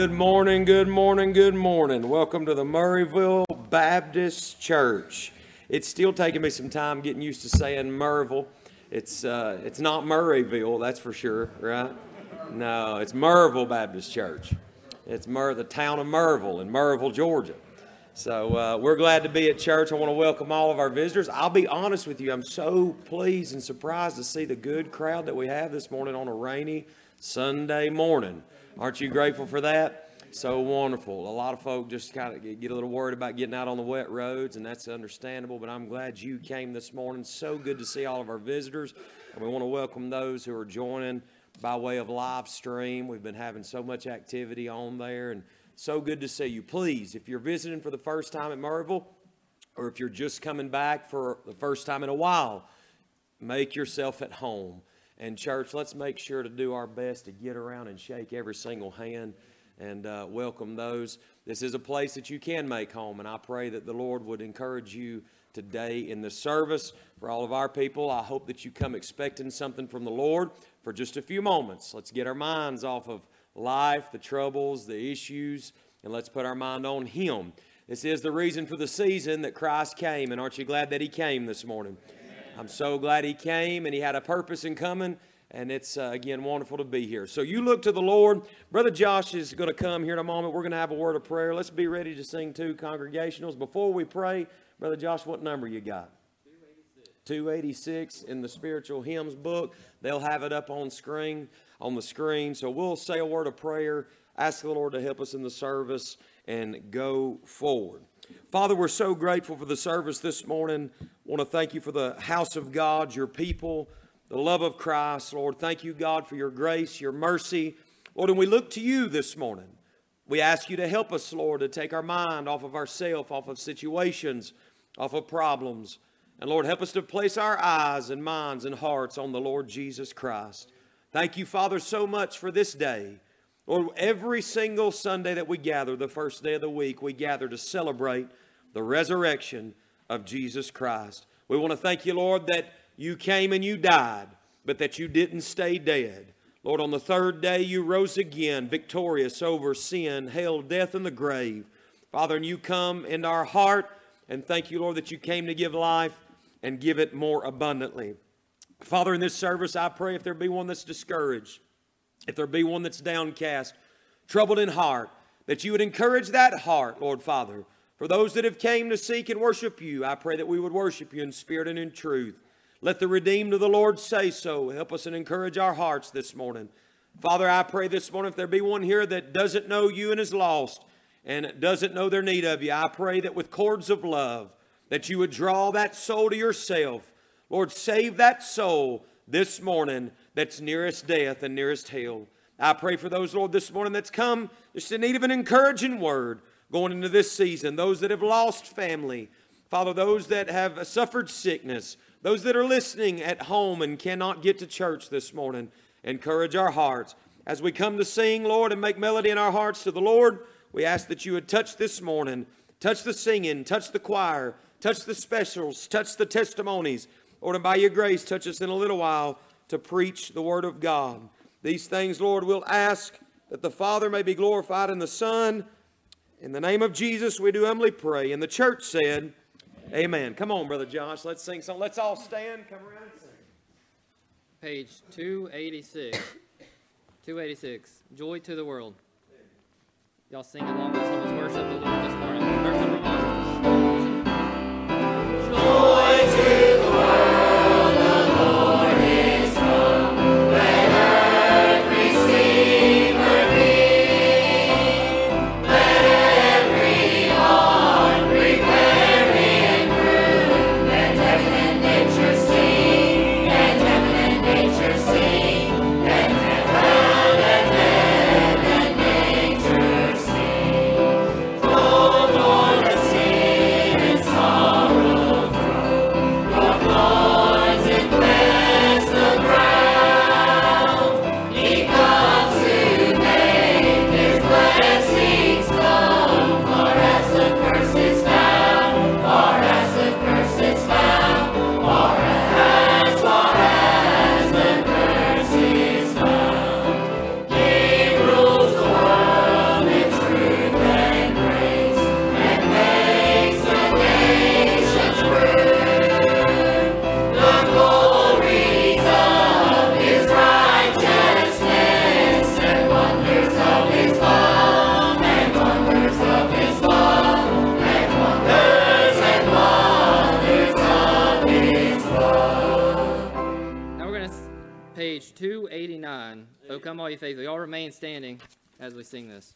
Good morning, good morning, good morning. Welcome to the Murrayville Baptist Church. It's still taking me some time getting used to saying Murrayville. It's, uh, it's not Murrayville, that's for sure, right? No, it's Murrayville Baptist Church. It's Mur- the town of Murrayville in Murrayville, Georgia. So uh, we're glad to be at church. I want to welcome all of our visitors. I'll be honest with you, I'm so pleased and surprised to see the good crowd that we have this morning on a rainy Sunday morning. Aren't you grateful for that? So wonderful. A lot of folk just kind of get a little worried about getting out on the wet roads, and that's understandable. But I'm glad you came this morning. So good to see all of our visitors. And we want to welcome those who are joining by way of live stream. We've been having so much activity on there, and so good to see you. Please, if you're visiting for the first time at Murrayville, or if you're just coming back for the first time in a while, make yourself at home. And, church, let's make sure to do our best to get around and shake every single hand and uh, welcome those. This is a place that you can make home, and I pray that the Lord would encourage you today in the service. For all of our people, I hope that you come expecting something from the Lord for just a few moments. Let's get our minds off of life, the troubles, the issues, and let's put our mind on Him. This is the reason for the season that Christ came, and aren't you glad that He came this morning? I'm so glad he came and he had a purpose in coming. And it's, uh, again, wonderful to be here. So you look to the Lord. Brother Josh is going to come here in a moment. We're going to have a word of prayer. Let's be ready to sing two congregationals. Before we pray, Brother Josh, what number you got? 286 in the spiritual hymns book. They'll have it up on screen on the screen. So we'll say a word of prayer, ask the Lord to help us in the service and go forward. Father, we're so grateful for the service this morning. want to thank you for the house of God, your people, the love of Christ. Lord, thank you, God, for your grace, your mercy. Lord, and we look to you this morning. We ask you to help us, Lord, to take our mind off of ourselves, off of situations, off of problems. And Lord, help us to place our eyes and minds and hearts on the Lord Jesus Christ. Thank you, Father, so much for this day. Lord, every single Sunday that we gather, the first day of the week, we gather to celebrate the resurrection of Jesus Christ. We want to thank you, Lord, that you came and you died, but that you didn't stay dead. Lord, on the third day you rose again, victorious over sin, hell, death, and the grave. Father, and you come into our heart, and thank you, Lord, that you came to give life and give it more abundantly. Father, in this service, I pray if there be one that's discouraged, if there be one that's downcast, troubled in heart, that you would encourage that heart, Lord Father. For those that have came to seek and worship you, I pray that we would worship you in spirit and in truth. Let the redeemed of the Lord say so. Help us and encourage our hearts this morning. Father, I pray this morning if there be one here that doesn't know you and is lost and doesn't know their need of you, I pray that with cords of love, that you would draw that soul to yourself. Lord, save that soul this morning that's nearest death and nearest hell. I pray for those, Lord, this morning that's come just in need of an encouraging word going into this season. Those that have lost family, Father, those that have suffered sickness, those that are listening at home and cannot get to church this morning, encourage our hearts. As we come to sing, Lord, and make melody in our hearts to the Lord, we ask that you would touch this morning, touch the singing, touch the choir, touch the specials, touch the testimonies. Lord, and by your grace, touch us in a little while to preach the word of God. These things, Lord, we'll ask that the Father may be glorified in the Son. In the name of Jesus, we do humbly pray. And the church said, Amen. Amen. Come on, Brother Josh. Let's sing some. Let's all stand. Come around and sing. Page 286. 286. Joy to the world. Y'all sing along with us. Let's worship the Lord this morning. Verse number one. Joy to as we sing this.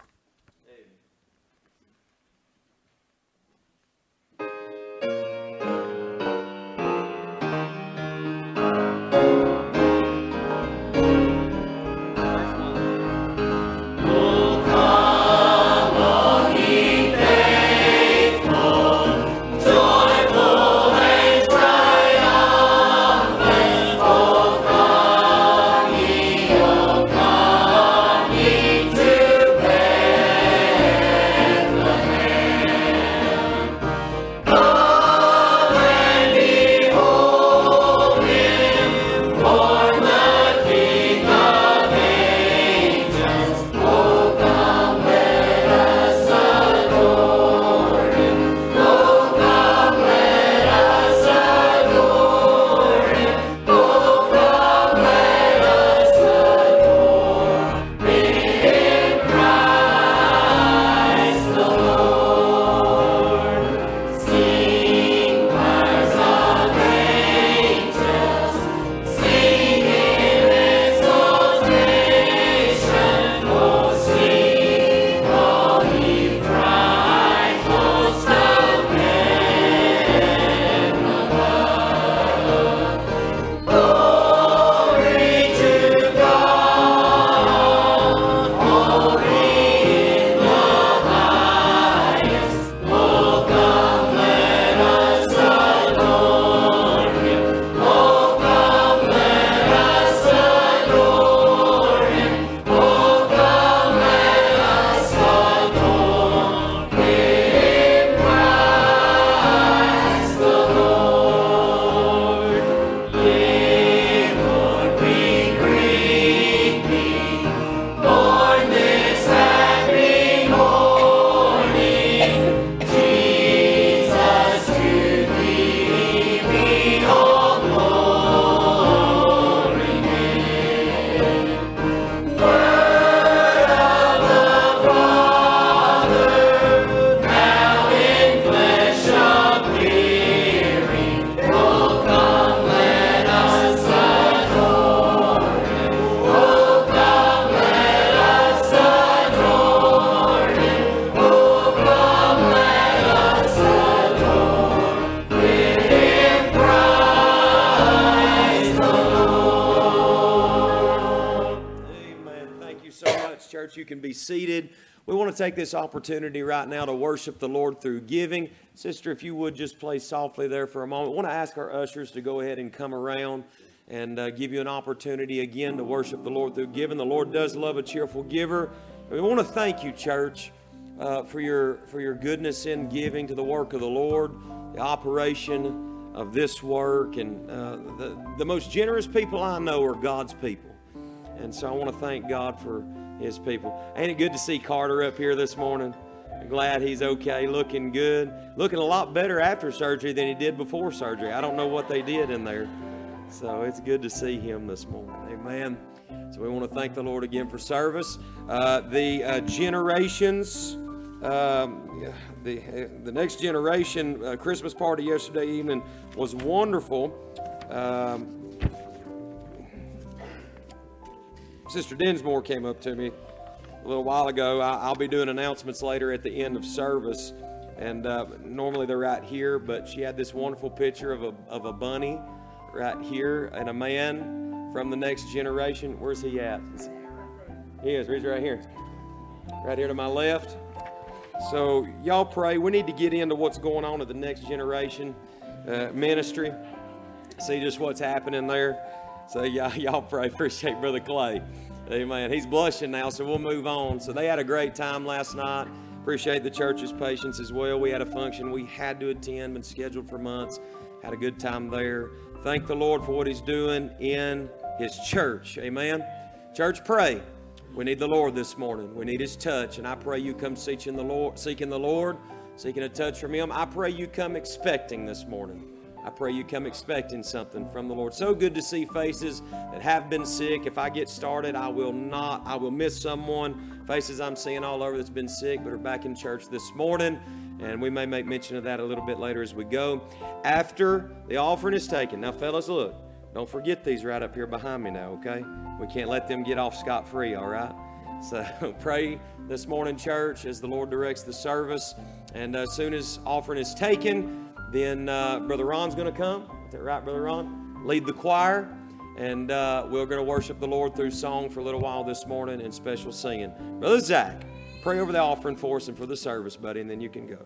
Seated. We want to take this opportunity right now to worship the Lord through giving. Sister, if you would just play softly there for a moment. I want to ask our ushers to go ahead and come around and uh, give you an opportunity again to worship the Lord through giving. The Lord does love a cheerful giver. We want to thank you, church, uh, for your for your goodness in giving to the work of the Lord, the operation of this work, and uh, the the most generous people I know are God's people. And so I want to thank God for his people. Ain't it good to see Carter up here this morning? I'm glad he's okay, looking good, looking a lot better after surgery than he did before surgery. I don't know what they did in there. So it's good to see him this morning. Amen. So we want to thank the Lord again for service. Uh, the uh, generations, um, the, the next generation uh, Christmas party yesterday evening was wonderful. Um, Sister Dinsmore came up to me a little while ago. I, will be doing announcements later at the end of service, and uh, normally they're right here, but she had this wonderful picture of a, of a bunny right here and a man from the next generation. Where's he at? He is. He's right here. Right here to my left. So, y'all pray. We need to get into what's going on at the next generation uh, ministry, see just what's happening there. So y'all, y'all pray. Appreciate Brother Clay. Amen. He's blushing now, so we'll move on. So they had a great time last night. Appreciate the church's patience as well. We had a function we had to attend, been scheduled for months. Had a good time there. Thank the Lord for what He's doing in His church. Amen. Church, pray. We need the Lord this morning. We need His touch, and I pray you come seeking the Lord, seeking the Lord, seeking a touch from Him. I pray you come expecting this morning. I pray you come expecting something from the Lord. So good to see faces that have been sick. If I get started, I will not, I will miss someone. Faces I'm seeing all over that's been sick but are back in church this morning. And we may make mention of that a little bit later as we go. After the offering is taken, now, fellas, look, Don't forget these right up here behind me now, okay? We can't let them get off scot free, all right? So pray this morning, church, as the Lord directs the service. And as soon as offering is taken, then uh, Brother Ron's going to come. Is that right, Brother Ron? Lead the choir. And uh, we're going to worship the Lord through song for a little while this morning and special singing. Brother Zach, pray over the offering for us and for the service, buddy, and then you can go.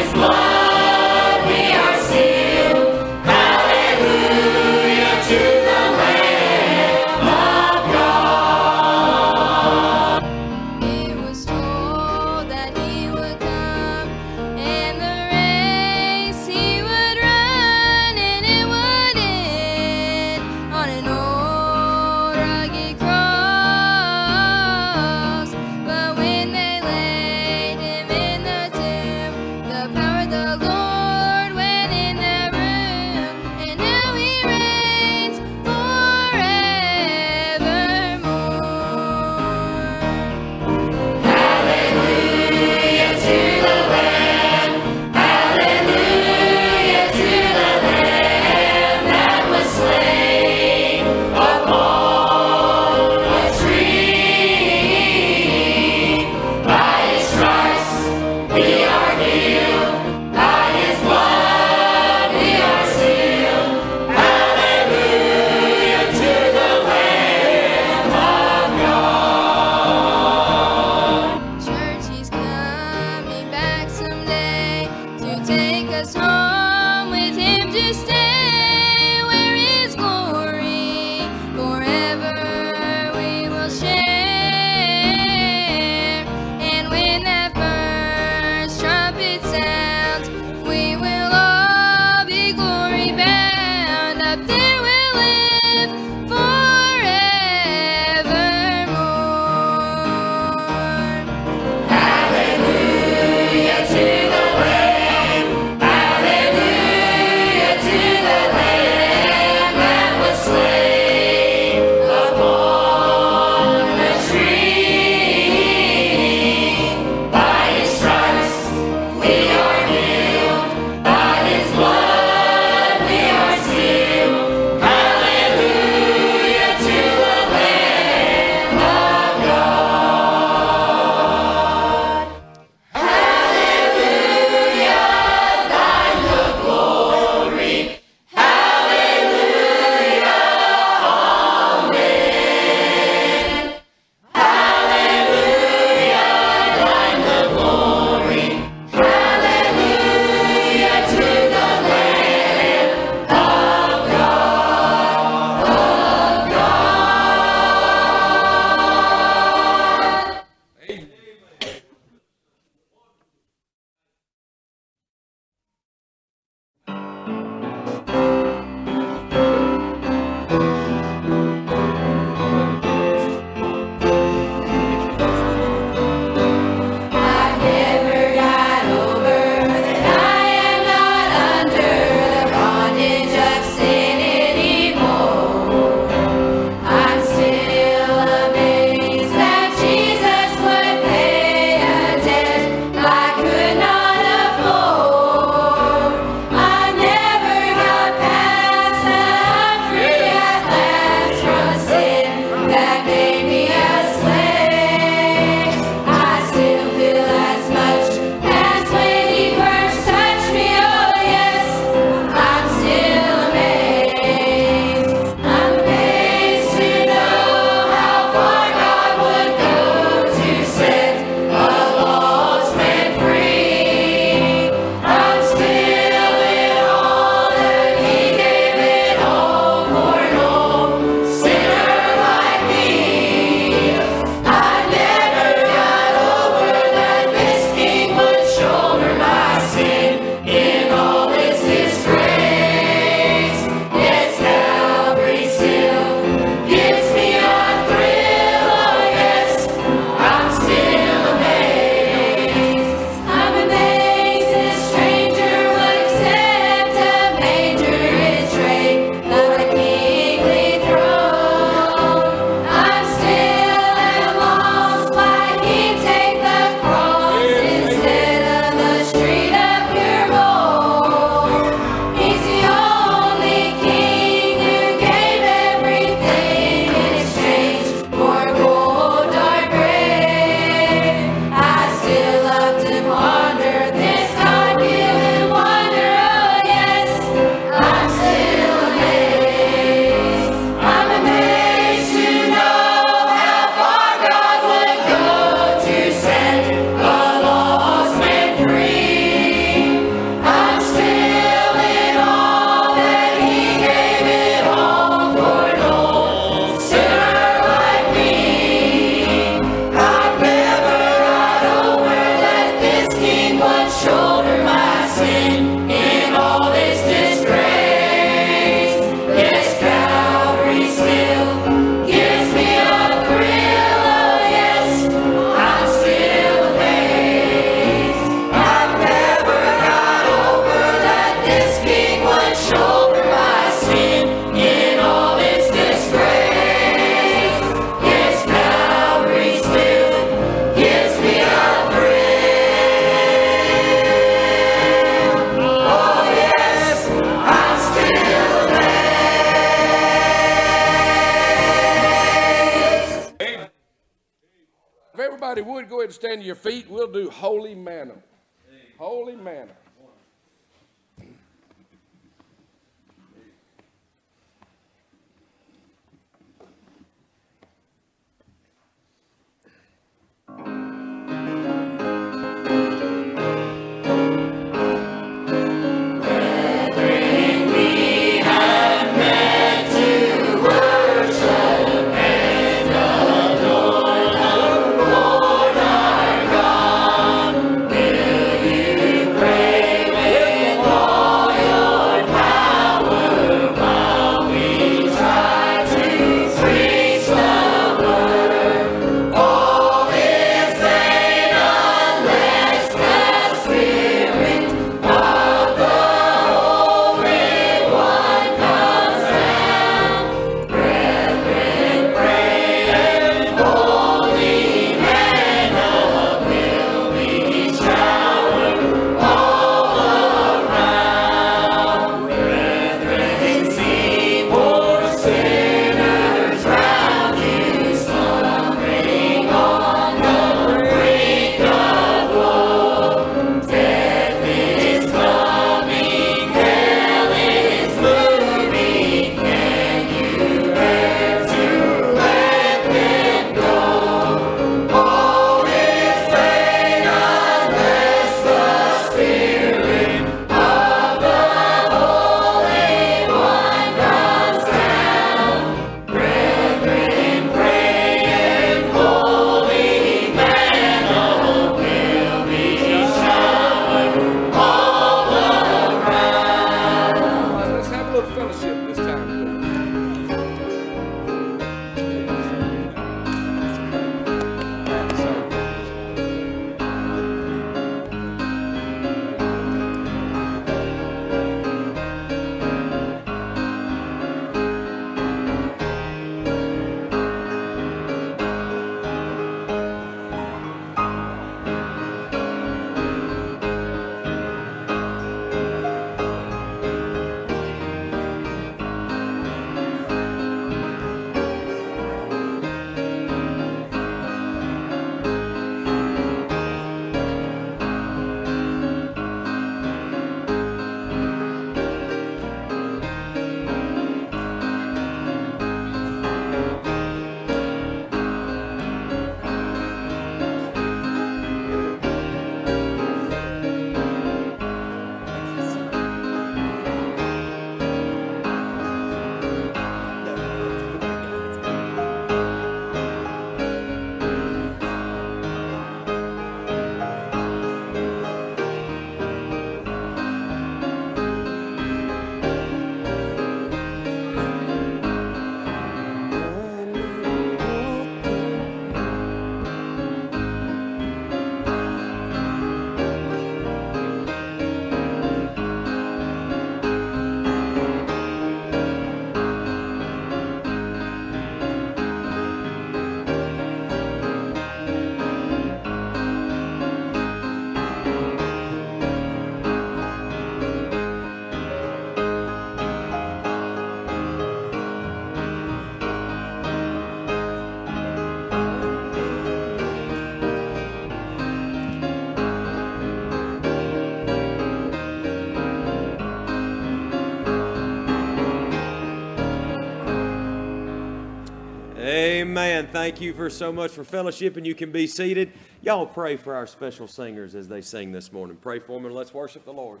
Amen. Thank you for so much for fellowship, and you can be seated. Y'all pray for our special singers as they sing this morning. Pray for them and let's worship the Lord.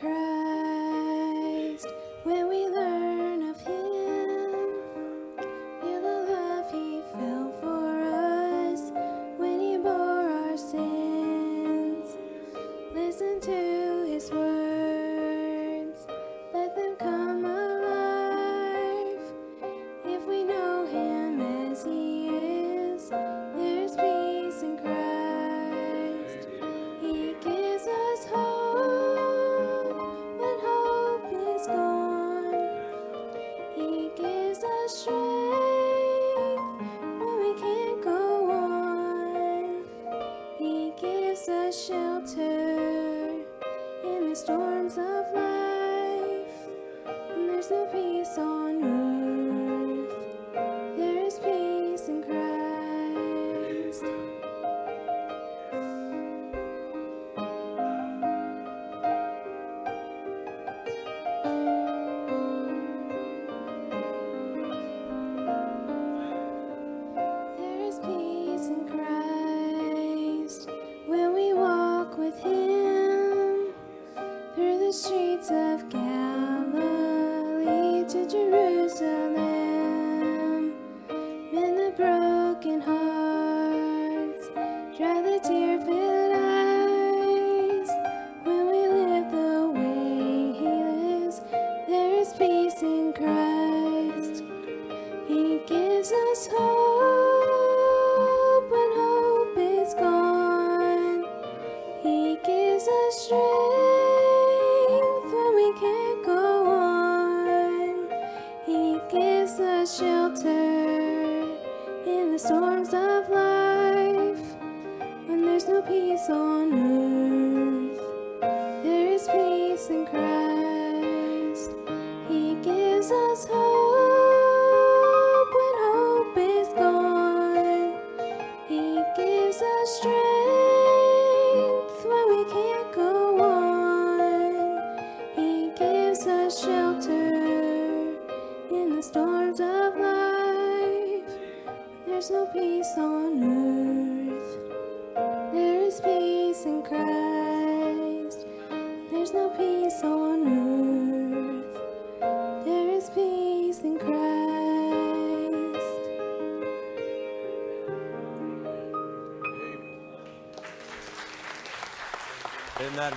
cry.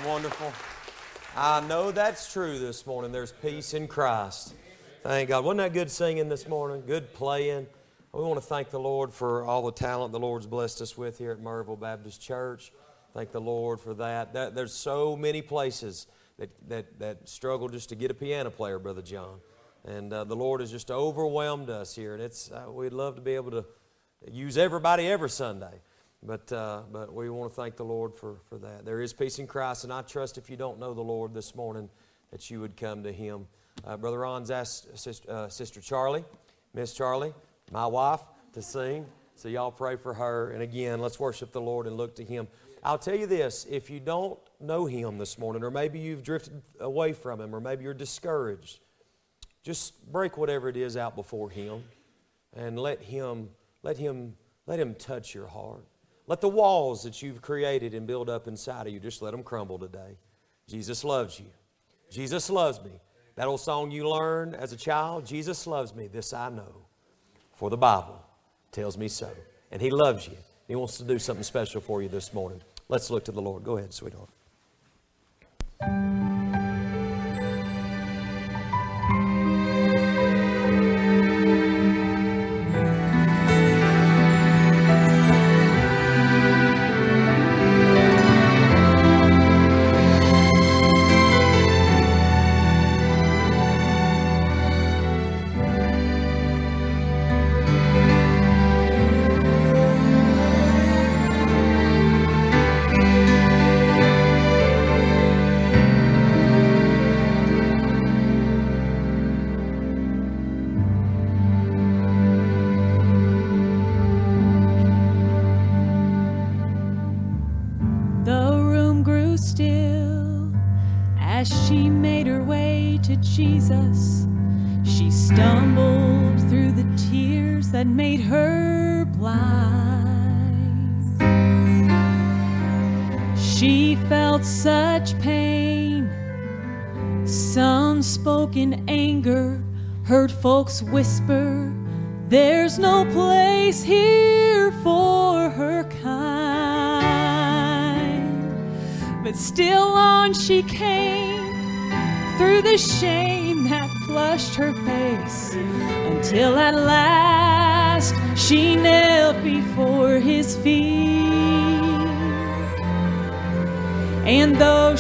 Wonderful? I know that's true this morning. There's peace in Christ. Thank God. Wasn't that good singing this morning? Good playing. We want to thank the Lord for all the talent the Lord's blessed us with here at Murrayville Baptist Church. Thank the Lord for that. that there's so many places that, that, that struggle just to get a piano player, Brother John. And uh, the Lord has just overwhelmed us here. And it's, uh, we'd love to be able to use everybody every Sunday. But, uh, but we want to thank the Lord for, for that. There is peace in Christ, and I trust if you don't know the Lord this morning that you would come to Him. Uh, Brother Ron's asked Sister, uh, Sister Charlie, Miss Charlie, my wife, to sing. So y'all pray for her. And again, let's worship the Lord and look to Him. I'll tell you this if you don't know Him this morning, or maybe you've drifted away from Him, or maybe you're discouraged, just break whatever it is out before Him and let Him, let Him, let Him touch your heart. Let the walls that you've created and built up inside of you, just let them crumble today. Jesus loves you. Jesus loves me. That old song you learned as a child, Jesus loves me, this I know. For the Bible tells me so. And He loves you. He wants to do something special for you this morning. Let's look to the Lord. Go ahead, sweetheart.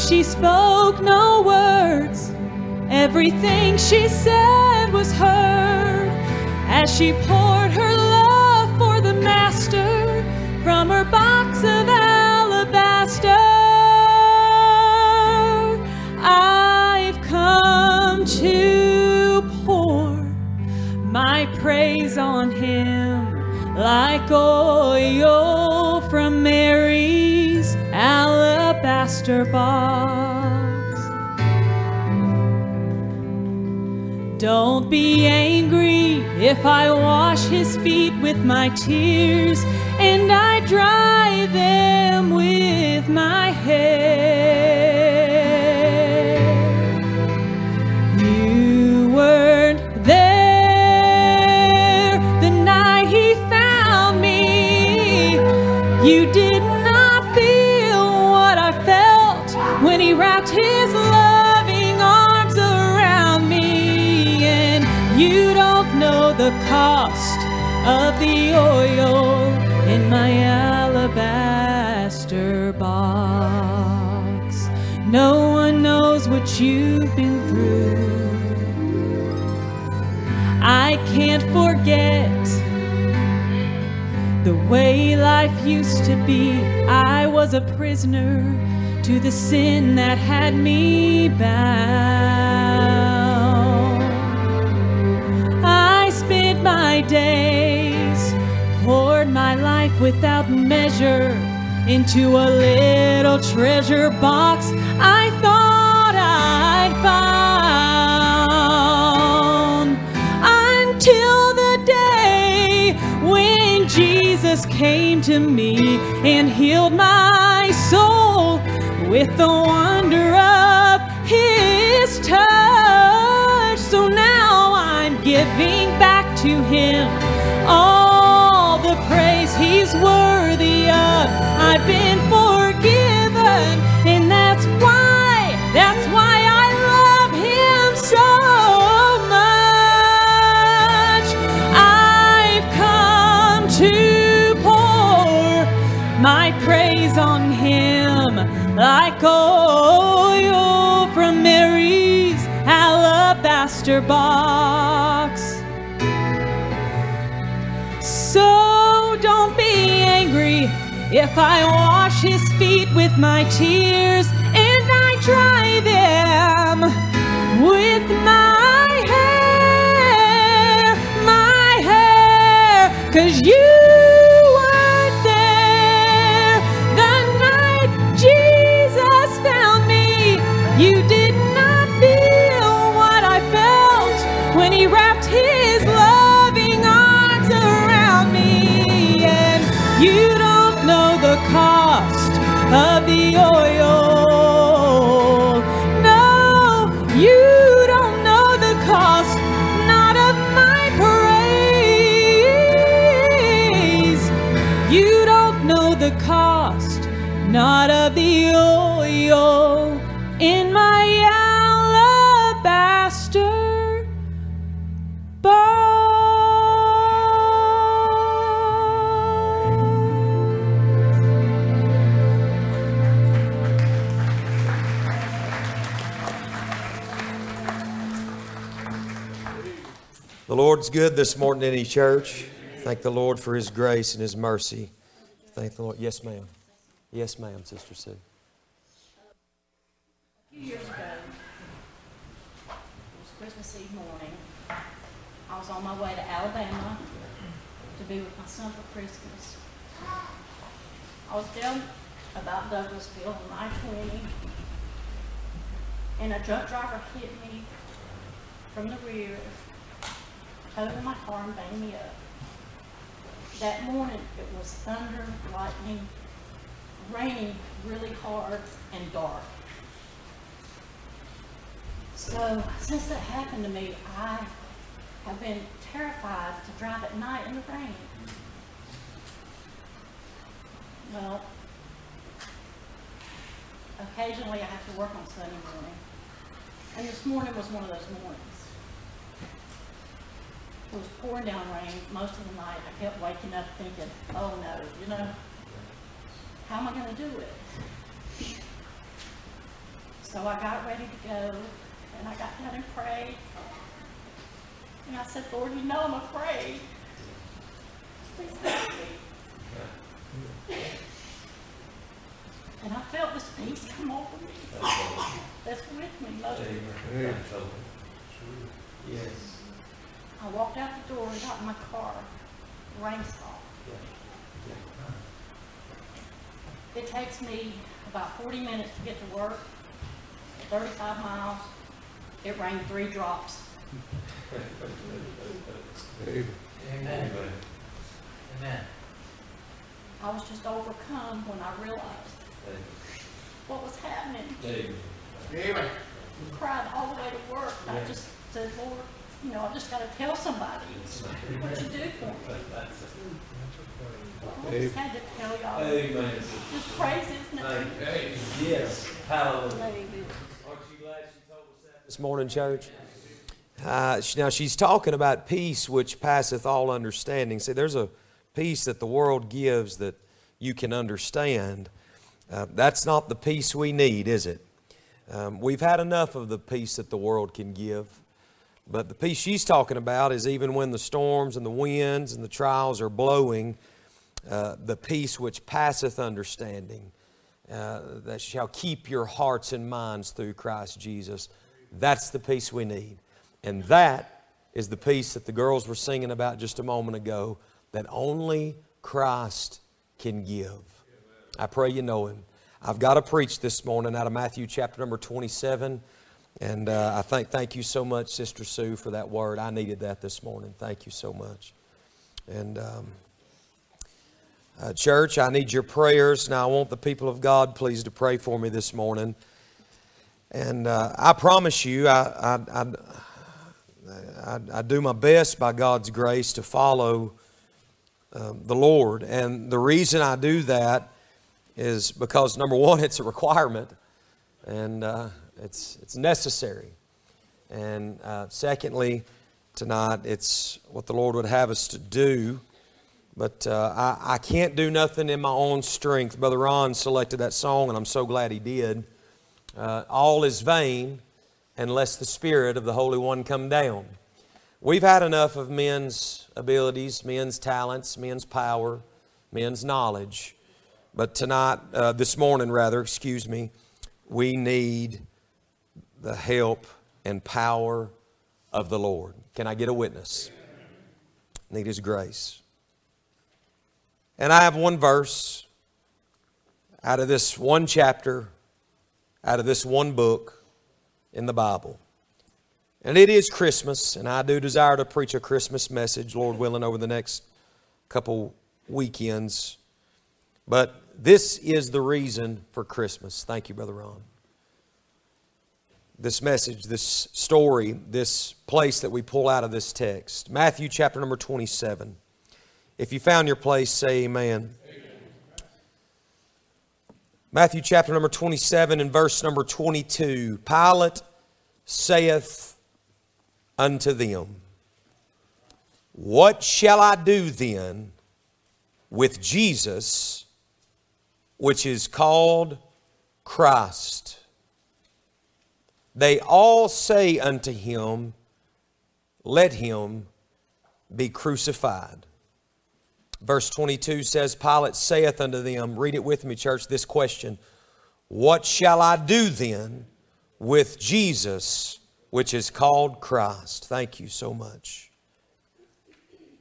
She spoke no words, everything she said was heard. As she poured her love for the Master from her box of alabaster. I've come to pour my praise on him like oil from Mary's box. Don't be angry if I wash his feet with my tears and I dry them with my hair. Of the oil in my alabaster box. No one knows what you've been through. I can't forget the way life used to be. I was a prisoner to the sin that had me bound. I spent my my life without measure into a little treasure box I thought I'd found until the day when Jesus came to me and healed my soul with the wonder of his touch. So now I'm giving back to him he's worthy of. I've been forgiven, and that's why, that's why I love him so much. I've come to pour my praise on him like oil from Mary's alabaster box. If I wash his feet with my tears and I dry them with my hair, my hair, cause you Good this morning in His church. Thank the Lord for His grace and His mercy. Thank the Lord. Yes, ma'am. Yes, ma'am, Sister Sue. A few years ago, it was Christmas Eve morning. I was on my way to Alabama to be with my son for Christmas. I was down about Douglasville on I-20, and a drunk driver hit me from the rear, totaled my car and banged me up. That morning, it was thunder, lightning, raining really hard and dark. So since that happened to me, I have been terrified to drive at night in the rain. Well, occasionally I have to work on Sunday morning. And this morning was one of those mornings. It was pouring down rain most of the night. I kept waking up thinking, oh no, you know, how am I gonna do it? So I got ready to go, and I got down and prayed. And I said, Lord, you know I'm afraid. Please help me. And I felt this peace come over me. That's with me most of Yes. I walked out the door and got in my car. Rain stopped. It takes me about 40 minutes to get to work, 35 miles. It rained three drops. Amen. Amen. I was just overcome when I realized what was happening. Amen. Cried all the way to work. I just said, Lord, you know, I just got to tell somebody what you do for me. I just had to tell y'all. Amen. Just praise His name. Yes. Hallelujah. Aren't you glad she told us that this morning, church? Uh, sh- now she's talking about peace which passeth all understanding. See, there's a peace that the world gives that you can understand. Uh, that's not the peace we need, is it? Um, we've had enough of the peace that the world can give. But the peace she's talking about is even when the storms and the winds and the trials are blowing, uh, the peace which passeth understanding, uh, that shall keep your hearts and minds through Christ Jesus. That's the peace we need. And that is the peace that the girls were singing about just a moment ago that only Christ can give. I pray you know Him. I've got to preach this morning out of Matthew chapter number 27. And uh, I thank, thank you so much, Sister Sue, for that word. I needed that this morning. Thank you so much. And um, uh, church, I need your prayers. Now, I want the people of God, please, to pray for me this morning. And uh, I promise you, I, I, I, I, do my best by God's grace to follow um, the Lord. And the reason I do that is because, number one, it's a requirement, and uh, it's, it's necessary. And uh, secondly, tonight, it's what the Lord would have us to do. But uh, I, I can't do nothing in my own strength. Brother Ron selected that song, and I'm so glad he did. Uh, all is vain unless the Spirit of the Holy One come down. We've had enough of men's abilities, men's talents, men's power, men's knowledge. But tonight, uh, this morning rather, excuse me, we need the help and power of the Lord. Can I get a witness? Need His grace. And I have one verse out of this one chapter, out of this one book in the Bible. And it is Christmas, and I do desire to preach a Christmas message, Lord willing, over the next couple weekends. But this is the reason for Christmas. Thank you, Brother Ron. This message, this story, this place that we pull out of this text. Matthew chapter number 27. If you found your place, say amen. Matthew chapter number 27 and verse number 22. Pilate saith unto them, What shall I do then with Jesus, which is called Christ? They all say unto him, Let him be crucified. Verse 22 says, Pilate saith unto them, read it with me, church, this question What shall I do then with Jesus, which is called Christ? Thank you so much.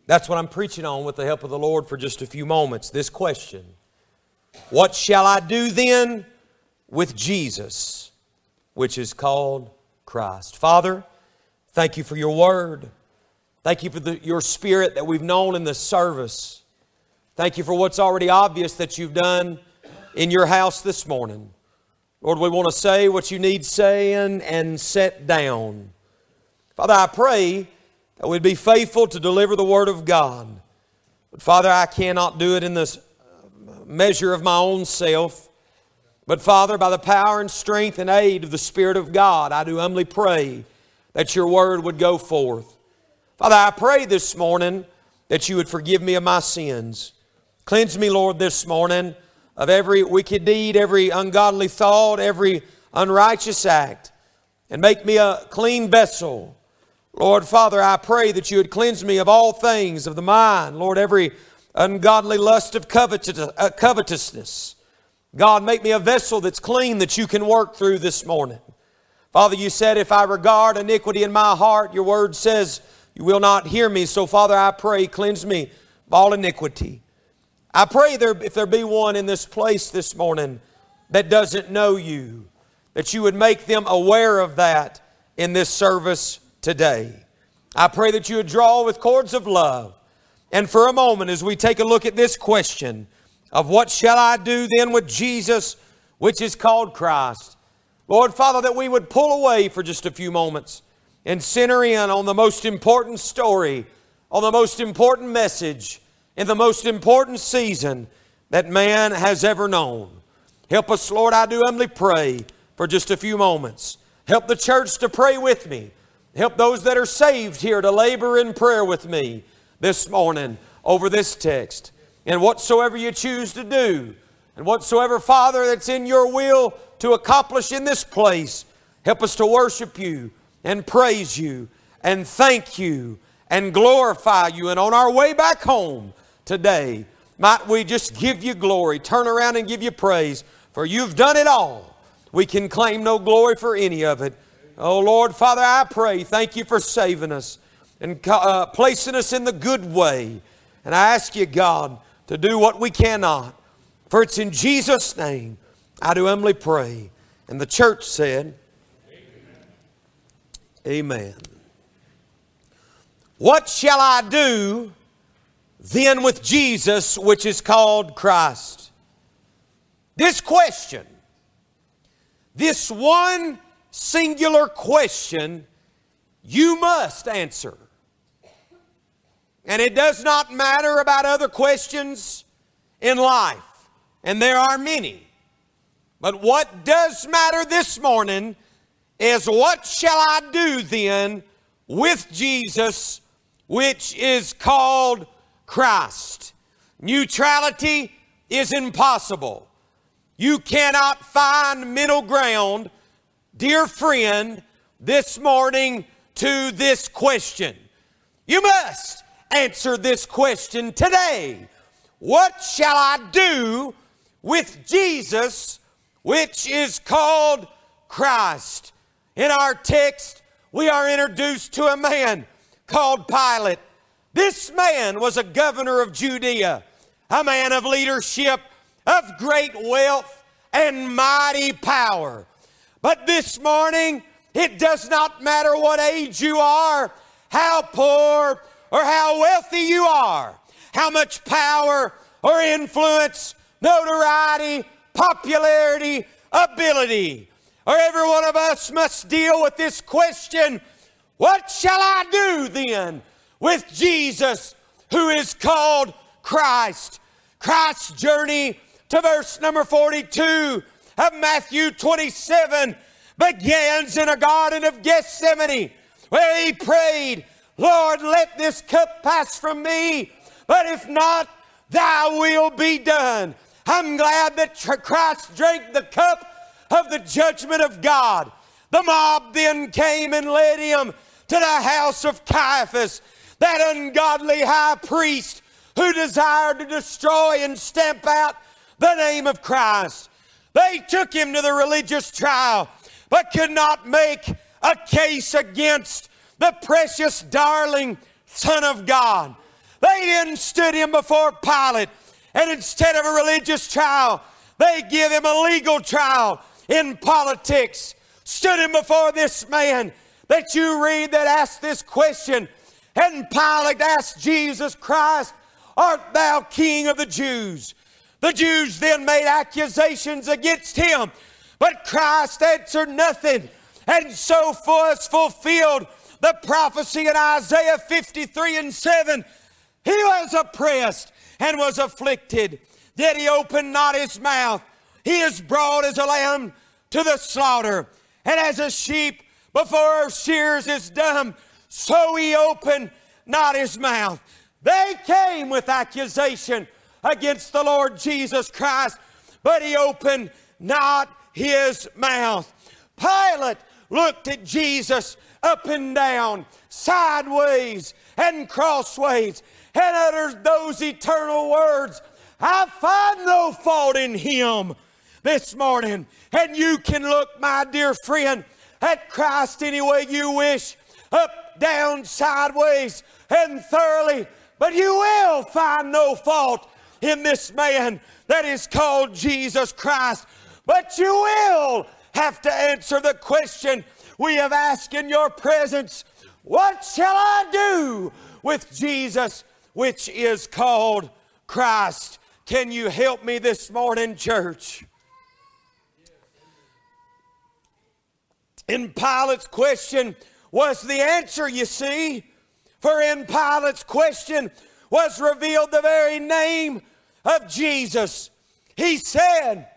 That's what I'm preaching on with the help of the Lord for just a few moments. This question What shall I do then with Jesus, which is called Christ? Father, thank you for your word. Thank you for the, your spirit that we've known in this service. Thank you for what's already obvious that you've done in your house this morning. Lord, we want to say what you need saying and set down. Father, I pray that we'd be faithful to deliver the Word of God. But Father, I cannot do it in this measure of my own self. But Father, by the power and strength and aid of the Spirit of God, I do humbly pray that your Word would go forth. Father, I pray this morning that you would forgive me of my sins. Cleanse me, Lord, this morning of every wicked deed, every ungodly thought, every unrighteous act, and make me a clean vessel. Lord, Father, I pray that you would cleanse me of all things of the mind. Lord, every ungodly lust of uh, covetousness. God, make me a vessel that's clean that you can work through this morning. Father, you said, if I regard iniquity in my heart, your word says, you will not hear me. So, Father, I pray, cleanse me of all iniquity. I pray there, if there be one in this place this morning that doesn't know you, that you would make them aware of that in this service today. I pray that you would draw with cords of love. And for a moment, as we take a look at this question of what shall I do then with Jesus, which is called Christ, Lord Father, that we would pull away for just a few moments and center in on the most important story, on the most important message in the most important season that man has ever known. Help us, Lord, I do humbly pray for just a few moments. Help the church to pray with me. Help those that are saved here to labor in prayer with me this morning over this text. And whatsoever you choose to do, and whatsoever, Father, that's in your will to accomplish in this place, help us to worship you and praise you and thank you and glorify you. And on our way back home, today. Might we just give you glory, turn around and give you praise, for you've done it all. We can claim no glory for any of it. Oh Lord, Father, I pray, thank you for saving us and uh, placing us in the good way. And I ask you, God, to do what we cannot. For it's in Jesus' name I do humbly pray. And the church said, Amen. Amen. What shall I do then with Jesus, which is called Christ. This question, this one singular question, you must answer. And it does not matter about other questions in life, and there are many. But what does matter this morning is what shall I do then with Jesus, which is called Christ. Neutrality is impossible. You cannot find middle ground, dear friend, this morning to this question. You must answer this question today. What shall I do with Jesus, which is called Christ? In our text, we are introduced to a man called Pilate. This man was a governor of Judea, a man of leadership, of great wealth and mighty power. But this morning, it does not matter what age you are, how poor or how wealthy you are, how much power or influence, notoriety, popularity, ability, or every one of us must deal with this question what shall I do then with Jesus, who is called Christ. Christ's journey to verse number 42 of Matthew 27 begins in a garden of Gethsemane where he prayed, Lord, let this cup pass from me, but if not, thy will be done. I'm glad that Christ drank the cup of the judgment of God. The mob then came and led him to the house of Caiaphas that ungodly high priest who desired to destroy and stamp out the name of Christ. They took him to the religious trial, but could not make a case against the precious, darling Son of God. They then stood him before Pilate, and instead of a religious trial, they give him a legal trial in politics. Stood him before this man that you read that asked this question and Pilate asked Jesus Christ, Art thou king of the Jews? The Jews then made accusations against him But Christ answered nothing. And so was fulfilled the prophecy in Isaiah 53 and 7. He was oppressed and was afflicted, yet he opened not his mouth. He is brought as a lamb to the slaughter, and as a sheep before her shears is dumb, so he opened not his mouth. They came with accusation against the Lord Jesus Christ, but he opened not his mouth. Pilate looked at Jesus up and down, sideways and crossways, and utters those eternal words I find no fault in him this morning. And you can look, my dear friend, at Christ any way you wish up, down, sideways, and thoroughly, but you will find no fault in this man that is called Jesus Christ. But you will have to answer the question we have asked in your presence What shall I do with Jesus, which is called Christ? Can you help me this morning, church? In Pilate's question was the answer, you see. For in Pilate's question was revealed the very name of Jesus. He said,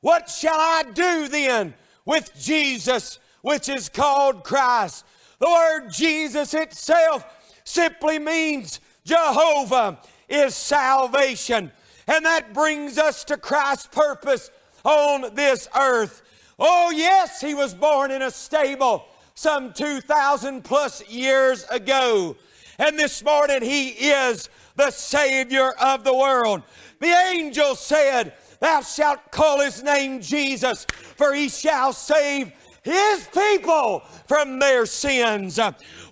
What shall I do then with Jesus, which is called Christ? The word Jesus itself simply means Jehovah is salvation. And that brings us to Christ's purpose on this earth. Oh, yes, he was born in a stable some 2,000 plus years ago. And this morning, he is the Savior of the world. The angel said, Thou shalt call his name Jesus, for he shall save his people from their sins.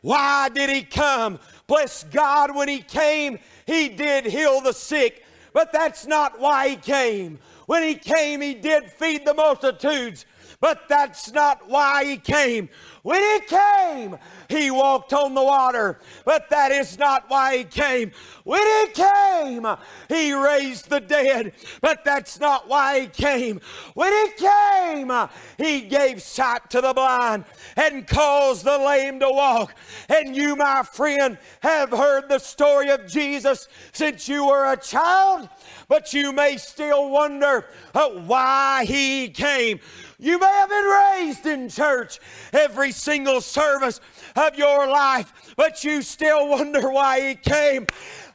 Why did he come? Bless God, when he came, he did heal the sick, but that's not why he came. When he came, he did feed the multitudes, but that's not why he came. When he came, he walked on the water, but that is not why he came. When he came, he raised the dead, but that's not why he came. When he came, he gave sight to the blind and caused the lame to walk. And you, my friend, have heard the story of Jesus since you were a child, but you may still wonder why he came. You may have been raised in church every single service of your life, but you still wonder why He came.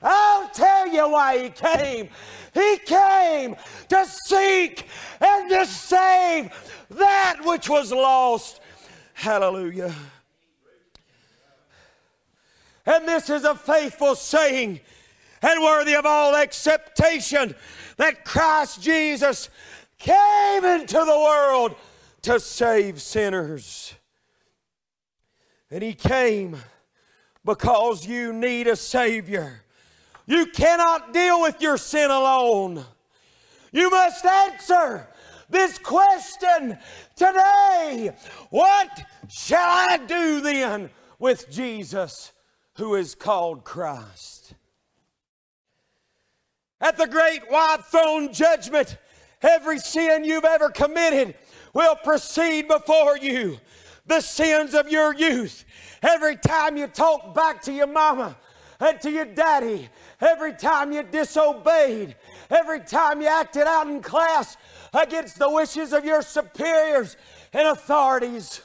I'll tell you why He came. He came to seek and to save that which was lost. Hallelujah. And this is a faithful saying and worthy of all acceptation that Christ Jesus came into the world to save sinners. And He came because you need a Savior. You cannot deal with your sin alone. You must answer this question today What shall I do then with Jesus who is called Christ? At the great white throne judgment, every sin you've ever committed will proceed before you. The sins of your youth. Every time you talk back to your mama and to your daddy, every time you disobeyed, every time you acted out in class against the wishes of your superiors and authorities,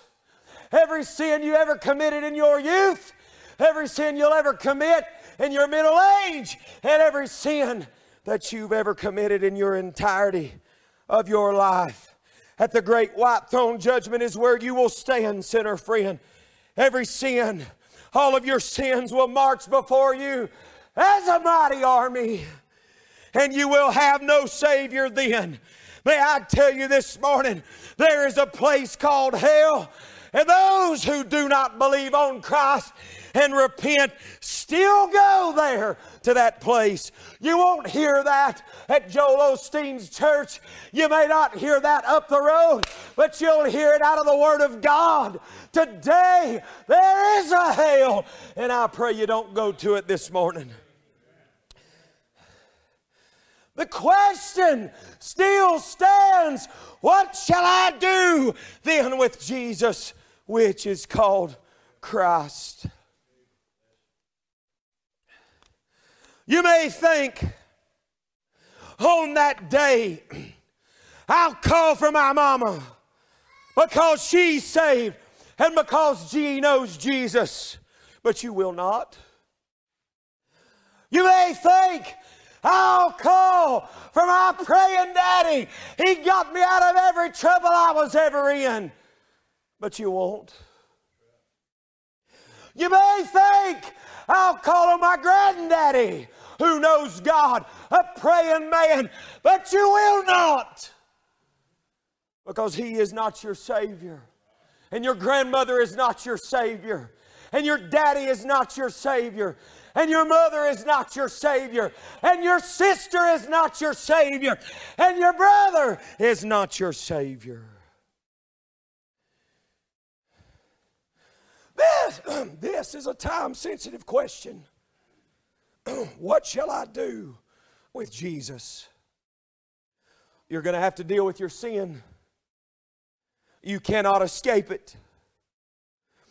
every sin you ever committed in your youth, every sin you'll ever commit in your middle age, and every sin that you've ever committed in your entirety of your life. At the great white throne judgment is where you will stand, sinner friend. Every sin, all of your sins will march before you as a mighty army, and you will have no Savior then. May I tell you this morning, there is a place called hell, and those who do not believe on Christ and repent still go there to that place. You won't hear that at Joel Osteen's church. You may not hear that up the road, but you'll hear it out of the Word of God. Today, there is a hell, and I pray you don't go to it this morning. The question still stands what shall I do then with Jesus, which is called Christ? You may think on that day, I'll call for my mama because she's saved and because she knows Jesus, but you will not. You may think, I'll call for my praying daddy. He got me out of every trouble I was ever in. But you won't. You may think, I'll call on my granddaddy who knows God, a praying man, but you will not. Because he is not your Savior. And your grandmother is not your Savior. And your daddy is not your Savior and your mother is not your Savior, and your sister is not your Savior, and your brother is not your Savior. This, this is a time sensitive question. what shall I do with Jesus? You're going to have to deal with your sin. You cannot escape it.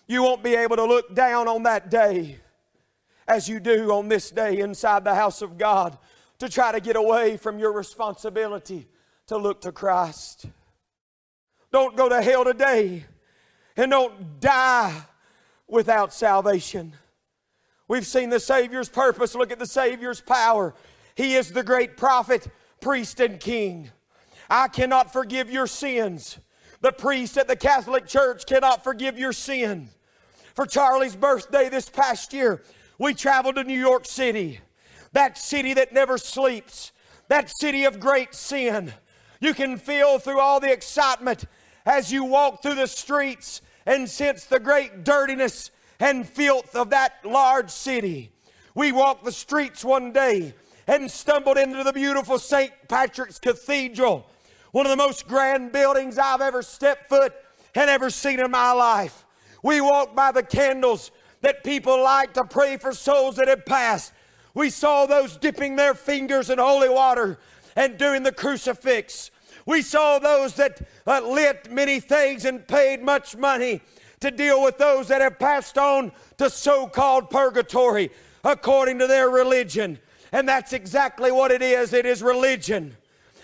You won't be able to look down on that day as you do on this day inside the house of God to try to get away from your responsibility to look to Christ. Don't go to hell today and don't die without salvation. We've seen the Savior's purpose. Look at the Savior's power. He is the great prophet, priest, and king. I cannot forgive your sins. The priest at the Catholic Church cannot forgive your sin. For Charlie's birthday this past year, we traveled to New York City, that city that never sleeps, that city of great sin. You can feel through all the excitement as you walk through the streets and sense the great dirtiness and filth of that large city. We walked the streets one day and stumbled into the beautiful St. Patrick's Cathedral, one of the most grand buildings I've ever stepped foot and ever seen in my life. We walked by the candles that people like to pray for souls that have passed. We saw those dipping their fingers in holy water and doing the crucifix. We saw those that uh, lit many things and paid much money to deal with those that have passed on to so called purgatory according to their religion. And that's exactly what it is it is religion.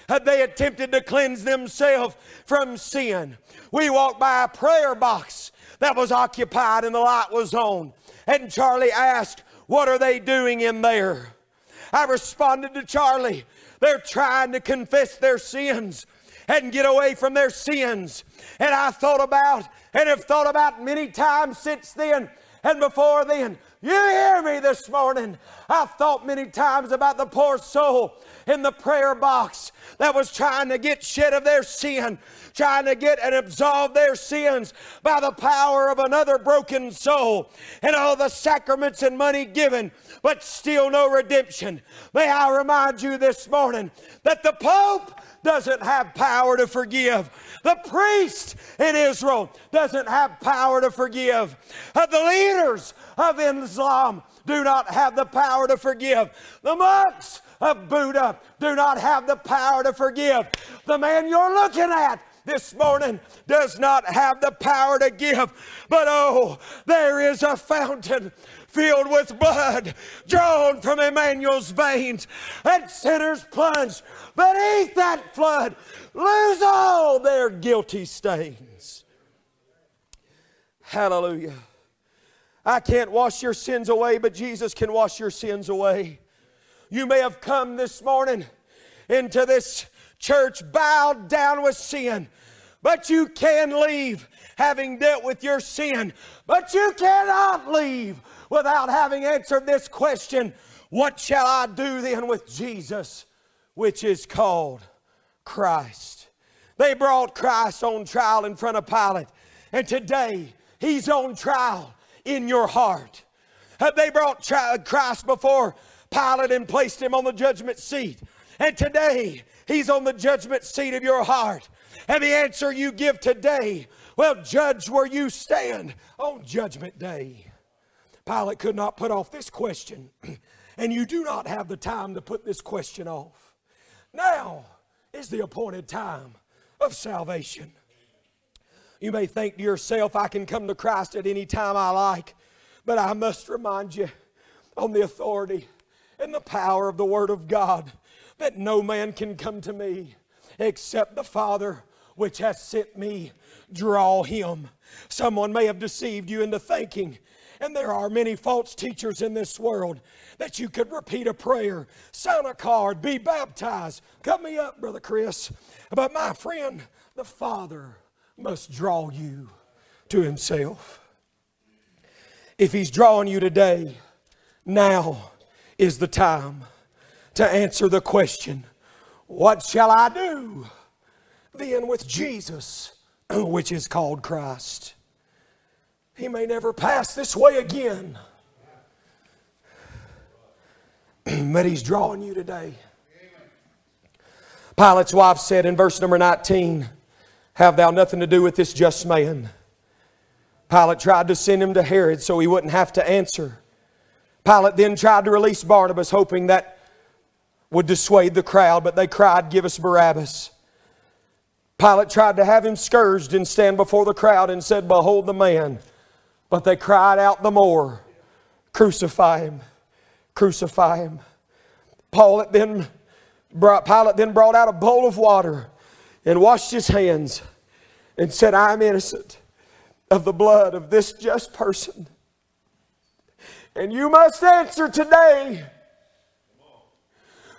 Uh, they attempted to cleanse themselves from sin. We walked by a prayer box that was occupied and the light was on. And Charlie asked, What are they doing in there? I responded to Charlie, They're trying to confess their sins and get away from their sins. And I thought about and have thought about many times since then and before then. You hear me this morning. I've thought many times about the poor soul in the prayer box that was trying to get shed of their sin, trying to get and absolve their sins by the power of another broken soul and all the sacraments and money given, but still no redemption. May I remind you this morning that the Pope doesn't have power to forgive. The priest in Israel doesn't have power to forgive. Uh, the leaders of Islam do not have the power to forgive. The monks of Buddha do not have the power to forgive. The man you're looking at this morning does not have the power to give. But oh, there is a fountain filled with blood drawn from Emmanuel's veins, and sinners plunge beneath that flood lose all their guilty stains. Hallelujah. I can't wash your sins away, but Jesus can wash your sins away. You may have come this morning into this church bowed down with sin, but you can leave having dealt with your sin. But you cannot leave without having answered this question What shall I do then with Jesus, which is called Christ? They brought Christ on trial in front of Pilate, and today he's on trial in your heart. Have they brought Christ before Pilate and placed him on the judgment seat. And today, he's on the judgment seat of your heart. And the answer you give today will judge where you stand on judgment day. Pilate could not put off this question, and you do not have the time to put this question off. Now is the appointed time of salvation. You may think to yourself, I can come to Christ at any time I like, but I must remind you on the authority and the power of the Word of God that no man can come to me except the Father which has sent me draw him. Someone may have deceived you into thinking, and there are many false teachers in this world, that you could repeat a prayer, sign a card, be baptized. Cut me up, Brother Chris. But my friend, the Father must draw you to Himself. If He's drawing you today, now is the time to answer the question What shall I do then with Jesus, which is called Christ? He may never pass this way again, but He's drawing you today. Pilate's wife said in verse number 19, Have thou nothing to do with this just man? Pilate tried to send him to Herod so he wouldn't have to answer. Pilate then tried to release Barnabas, hoping that would dissuade the crowd, but they cried, Give us Barabbas. Pilate tried to have him scourged and stand before the crowd and said, Behold the man. But they cried out the more, Crucify him, crucify him. Paul then brought, Pilate then brought out a bowl of water and washed his hands and said, I am innocent of the blood of this just person. And you must answer today.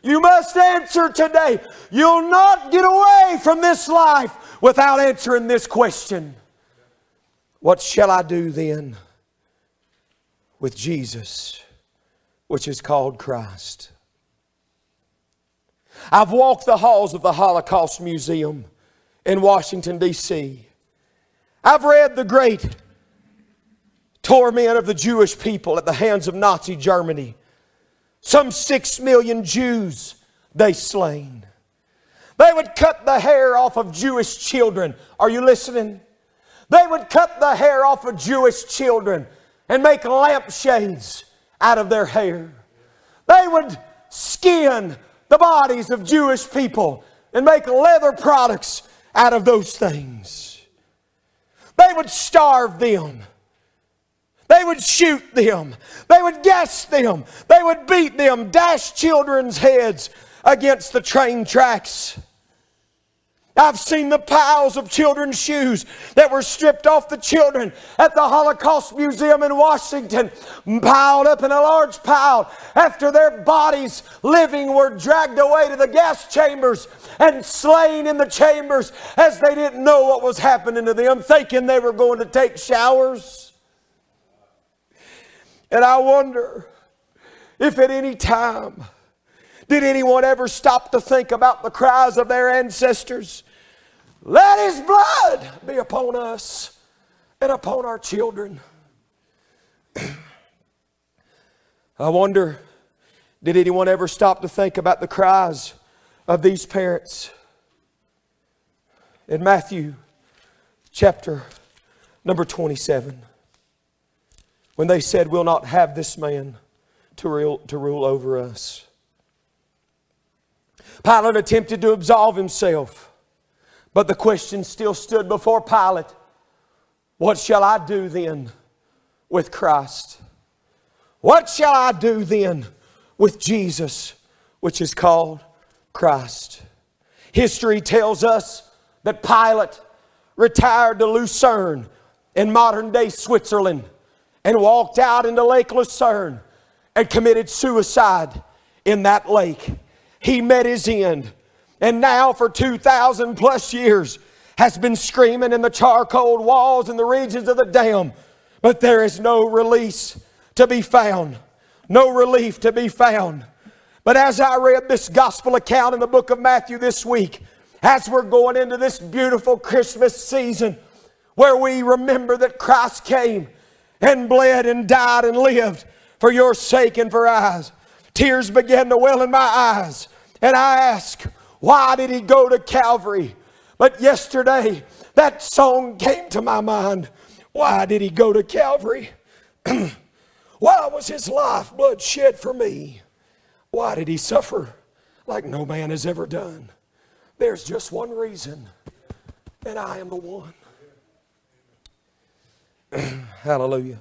You must answer today. You'll not get away from this life without answering this question What shall I do then with Jesus, which is called Christ? I've walked the halls of the Holocaust Museum in Washington, D.C. I've read the great torment of the Jewish people at the hands of Nazi Germany. Some six million Jews they slain. They would cut the hair off of Jewish children. Are you listening? They would cut the hair off of Jewish children and make lampshades out of their hair. They would skin the bodies of Jewish people and make leather products out of those things. They would starve them. They would shoot them. They would gas them. They would beat them, dash children's heads against the train tracks. I've seen the piles of children's shoes that were stripped off the children at the Holocaust Museum in Washington, piled up in a large pile after their bodies, living, were dragged away to the gas chambers and slain in the chambers as they didn't know what was happening to them, thinking they were going to take showers. And I wonder if at any time, did anyone ever stop to think about the cries of their ancestors? Let his blood be upon us and upon our children. I wonder, did anyone ever stop to think about the cries of these parents? In Matthew chapter number 27, when they said, We'll not have this man to rule, to rule over us. Pilate attempted to absolve himself, but the question still stood before Pilate What shall I do then with Christ? What shall I do then with Jesus, which is called Christ? History tells us that Pilate retired to Lucerne in modern day Switzerland and walked out into Lake Lucerne and committed suicide in that lake. He met his end. And now, for 2,000 plus years, has been screaming in the charcoal walls in the regions of the dam. But there is no release to be found, no relief to be found. But as I read this gospel account in the book of Matthew this week, as we're going into this beautiful Christmas season, where we remember that Christ came and bled and died and lived for your sake and for ours. Tears began to well in my eyes. And I ask, why did he go to Calvary? But yesterday, that song came to my mind. Why did he go to Calvary? why was his life blood shed for me? Why did he suffer like no man has ever done. There's just one reason, and I am the one. Hallelujah.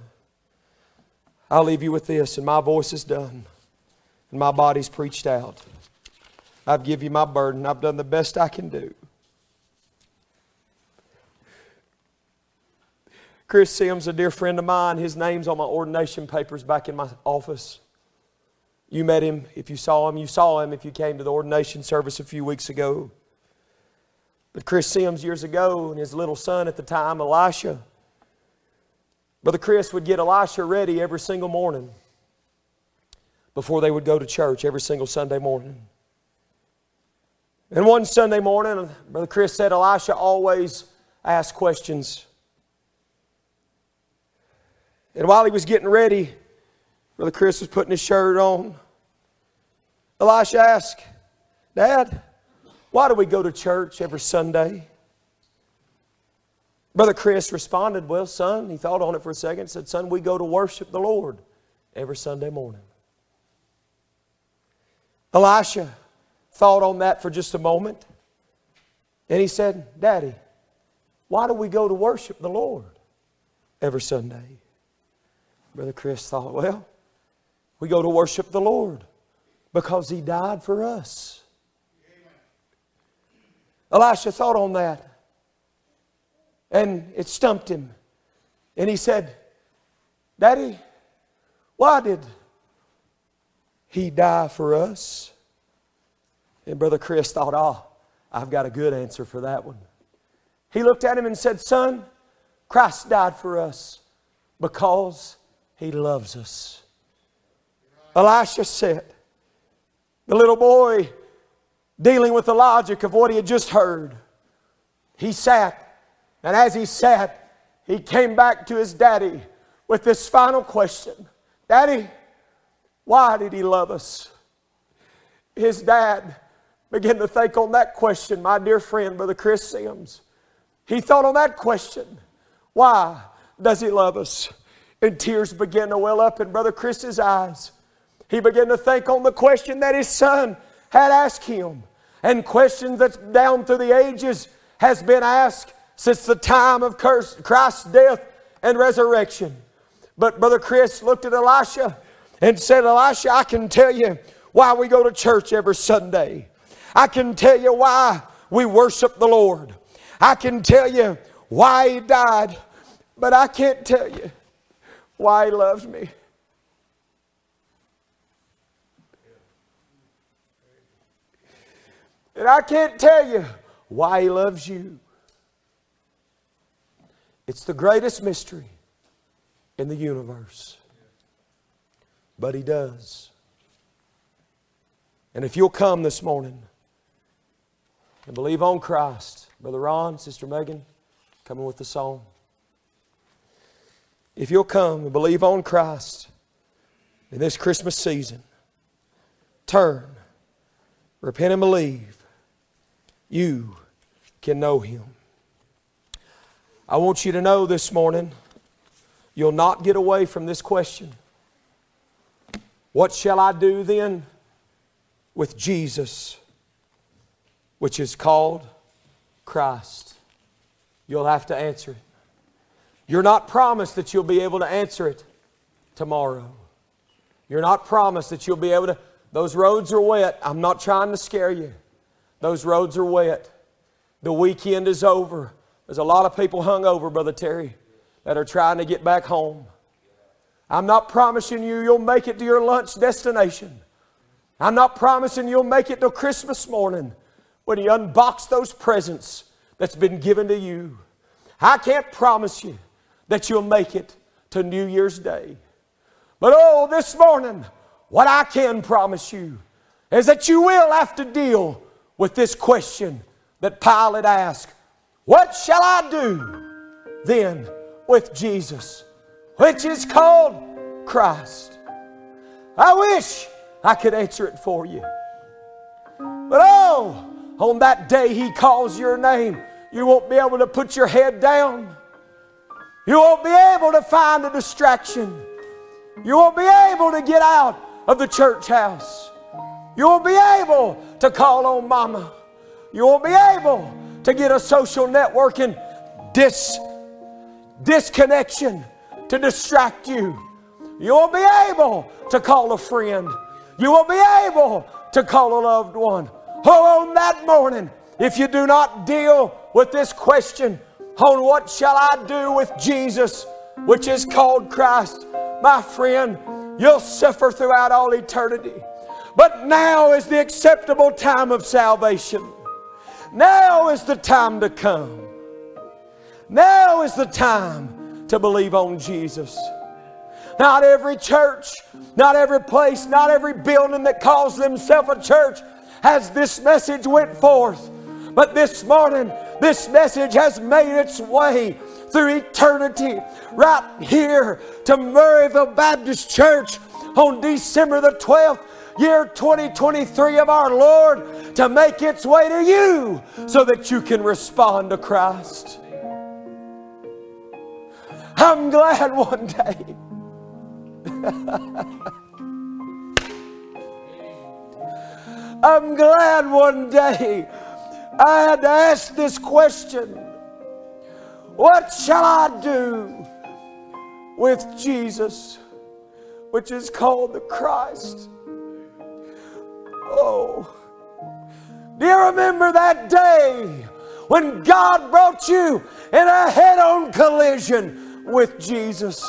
I'll leave you with this, and my voice is done, and my body's preached out. I've give you my burden. I've done the best I can do. Chris Sims, a dear friend of mine, his name's on my ordination papers back in my office. You met him if you saw him. You saw him if you came to the ordination service a few weeks ago. But Chris Sims, years ago, and his little son at the time, Elisha, Brother Chris would get Elisha ready every single morning before they would go to church every single Sunday morning. And one Sunday morning, Brother Chris said Elisha always asked questions. And while he was getting ready, Brother Chris was putting his shirt on. Elisha asked, Dad, why do we go to church every Sunday? Brother Chris responded, Well, son, he thought on it for a second, said, Son, we go to worship the Lord every Sunday morning. Elisha thought on that for just a moment. And he said, Daddy, why do we go to worship the Lord every Sunday? Brother Chris thought, Well, we go to worship the Lord because he died for us. Elisha thought on that. And it stumped him. And he said, Daddy, why did he die for us? And Brother Chris thought, oh, I've got a good answer for that one. He looked at him and said, Son, Christ died for us because he loves us. Elisha said, the little boy dealing with the logic of what he had just heard, he sat and as he sat, he came back to his daddy with this final question Daddy, why did he love us? His dad began to think on that question, my dear friend, Brother Chris Sims. He thought on that question why does he love us? And tears began to well up in Brother Chris's eyes. He began to think on the question that his son had asked him, and questions that's down through the ages has been asked since the time of Christ's death and resurrection. But Brother Chris looked at Elisha and said, Elisha, I can tell you why we go to church every Sunday. I can tell you why we worship the Lord. I can tell you why He died, but I can't tell you why He loves me. And I can't tell you why He loves you. It's the greatest mystery in the universe. But He does. And if you'll come this morning and believe on Christ, Brother Ron, Sister Megan, coming with the song. If you'll come and believe on Christ in this Christmas season, turn, repent, and believe, you can know Him. I want you to know this morning, you'll not get away from this question. What shall I do then with Jesus, which is called Christ? You'll have to answer it. You're not promised that you'll be able to answer it tomorrow. You're not promised that you'll be able to. Those roads are wet. I'm not trying to scare you. Those roads are wet. The weekend is over. There's a lot of people hung over, Brother Terry, that are trying to get back home. I'm not promising you you'll make it to your lunch destination. I'm not promising you'll make it till Christmas morning when you unbox those presents that's been given to you. I can't promise you that you'll make it to New Year's Day. But oh, this morning, what I can promise you is that you will have to deal with this question that Pilate asked what shall I do then with Jesus, which is called Christ? I wish I could answer it for you. But oh, on that day He calls your name, you won't be able to put your head down. You won't be able to find a distraction. You won't be able to get out of the church house. You won't be able to call on mama. You won't be able to get a social networking dis, disconnection to distract you. You will be able to call a friend. You will be able to call a loved one. Oh, on that morning, if you do not deal with this question on what shall I do with Jesus, which is called Christ, my friend, you'll suffer throughout all eternity. But now is the acceptable time of salvation. Now is the time to come. Now is the time to believe on Jesus. Not every church, not every place, not every building that calls themselves a church has this message went forth. But this morning, this message has made its way through eternity right here to Murrayville Baptist Church on December the 12th, year 2023 of our Lord, to make its way to you so that you can respond to Christ. I'm glad one day. I'm glad one day I had to ask this question What shall I do with Jesus, which is called the Christ? Oh, do you remember that day when God brought you in a head on collision with Jesus?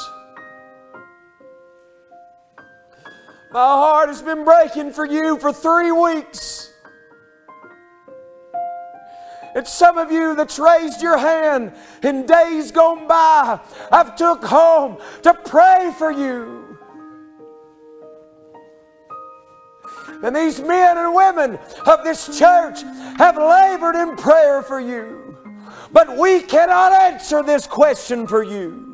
My heart has been breaking for you for three weeks. It's some of you that's raised your hand in days gone by. I've took home to pray for you. And these men and women of this church have labored in prayer for you. But we cannot answer this question for you.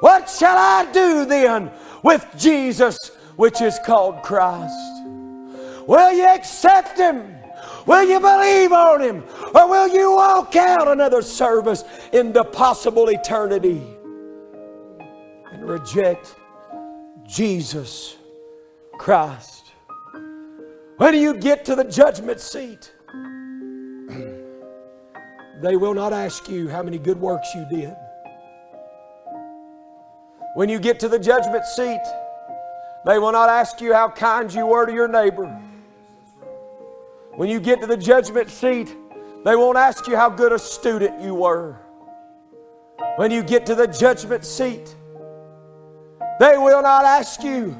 What shall I do then with Jesus, which is called Christ? Will you accept Him? Will you believe on Him? Or will you walk out another service into possible eternity and reject Jesus Christ? When you get to the judgment seat, they will not ask you how many good works you did. When you get to the judgment seat, they will not ask you how kind you were to your neighbor. When you get to the judgment seat, they won't ask you how good a student you were. When you get to the judgment seat, they will not ask you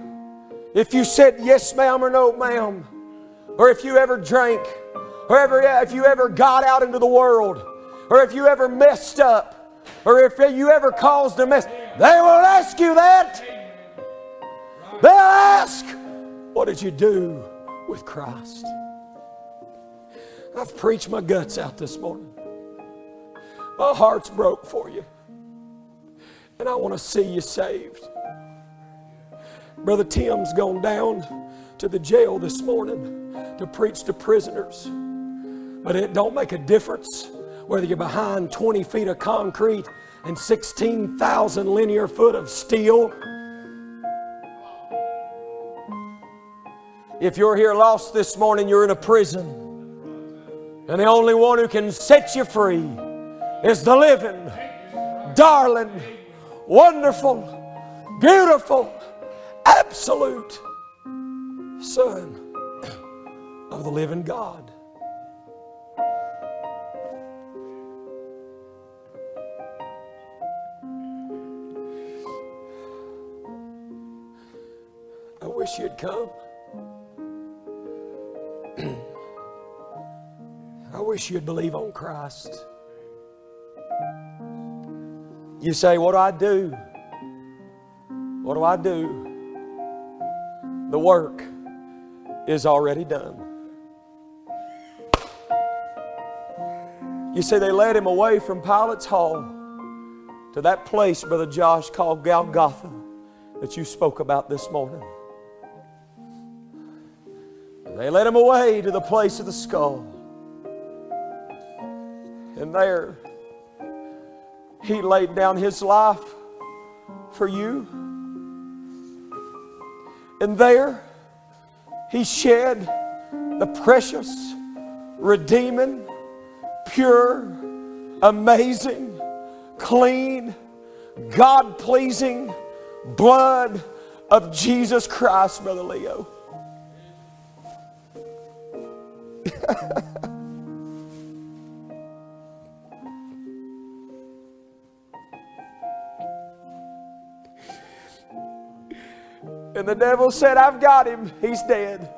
if you said yes, ma'am, or no, ma'am, or if you ever drank, or ever, if you ever got out into the world, or if you ever messed up, or if you ever caused a mess. They won't ask you that. They'll ask, What did you do with Christ? I've preached my guts out this morning. My heart's broke for you. And I want to see you saved. Brother Tim's gone down to the jail this morning to preach to prisoners. But it don't make a difference whether you're behind 20 feet of concrete and 16,000 linear foot of steel. If you're here lost this morning, you're in a prison. And the only one who can set you free is the living, darling, wonderful, beautiful, absolute Son of the living God. I wish you'd come. I wish you'd believe on Christ. You say, What do I do? What do I do? The work is already done. You see, they led him away from Pilate's Hall to that place, Brother Josh, called Golgotha that you spoke about this morning. They led him away to the place of the skull. And there, he laid down his life for you. And there, He shed the precious, redeeming, pure, amazing, clean, God pleasing blood of Jesus Christ, Brother Leo. and the devil said, I've got him, he's dead.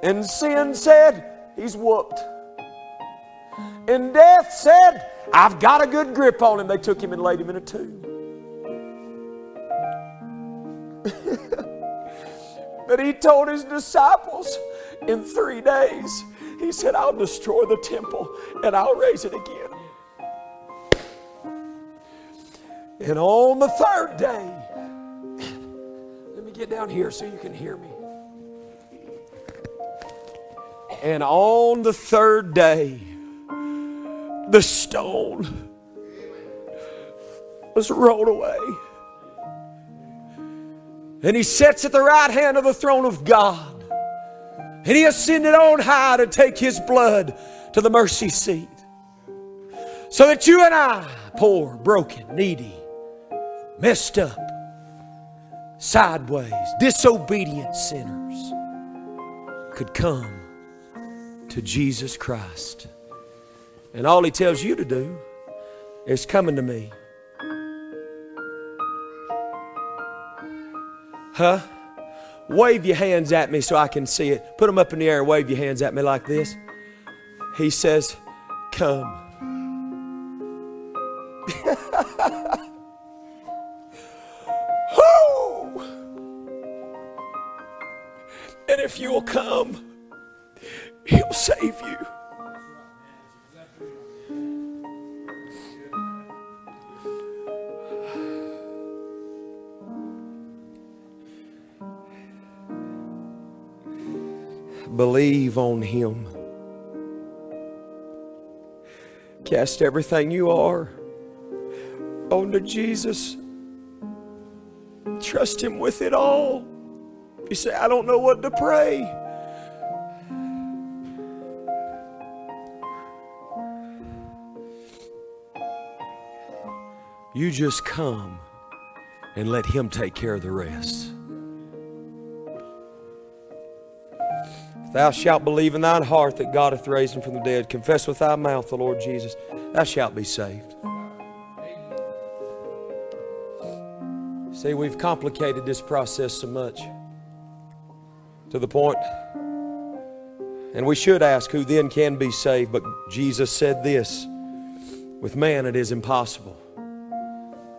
And sin said, he's whooped. And death said, I've got a good grip on him. They took him and laid him in a tomb. but he told his disciples in three days, he said, I'll destroy the temple and I'll raise it again. And on the third day, let me get down here so you can hear me. And on the third day, the stone was rolled away. And he sits at the right hand of the throne of God. And he ascended on high to take his blood to the mercy seat. So that you and I, poor, broken, needy, messed up, sideways, disobedient sinners, could come to Jesus Christ. And all he tells you to do is coming to me. Huh? Wave your hands at me so I can see it. Put them up in the air and wave your hands at me like this. He says, Come. And if you'll come, He'll save you. Believe on Him. Cast everything you are onto Jesus. Trust Him with it all. You say, I don't know what to pray. You just come and let Him take care of the rest. Thou shalt believe in thine heart that God hath raised him from the dead, confess with thy mouth the Lord Jesus, thou shalt be saved. See, we've complicated this process so much to the point, and we should ask who then can be saved, but Jesus said this with man it is impossible,